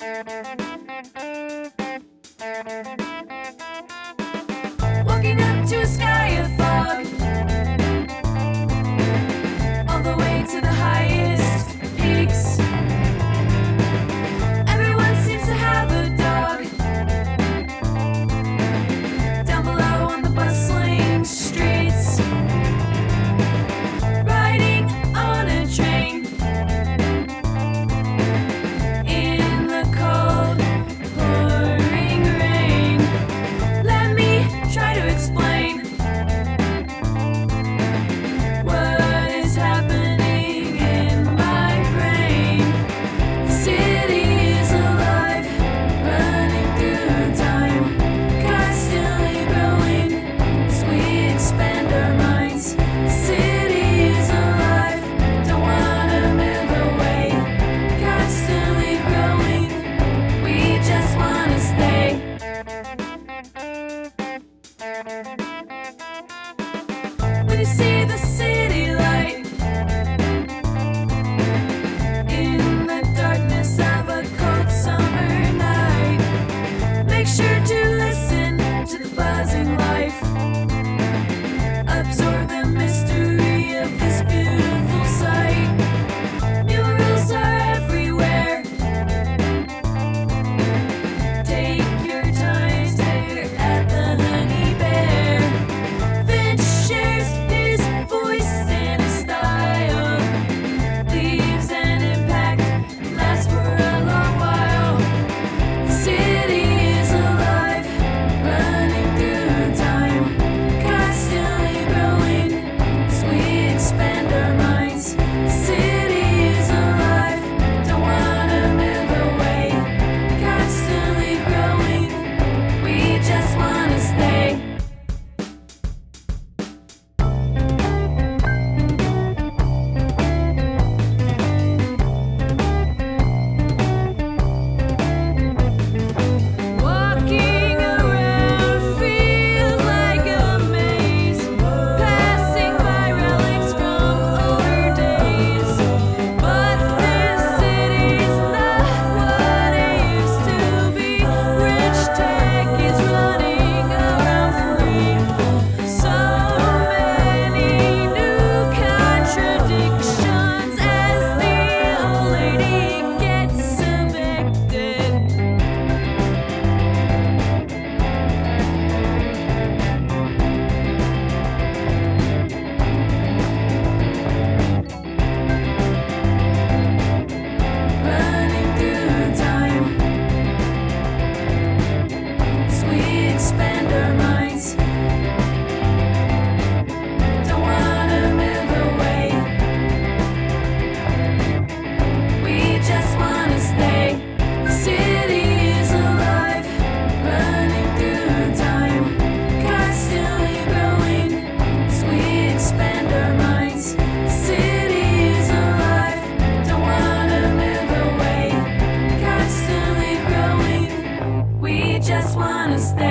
Thank you. sure to I just wanna stay.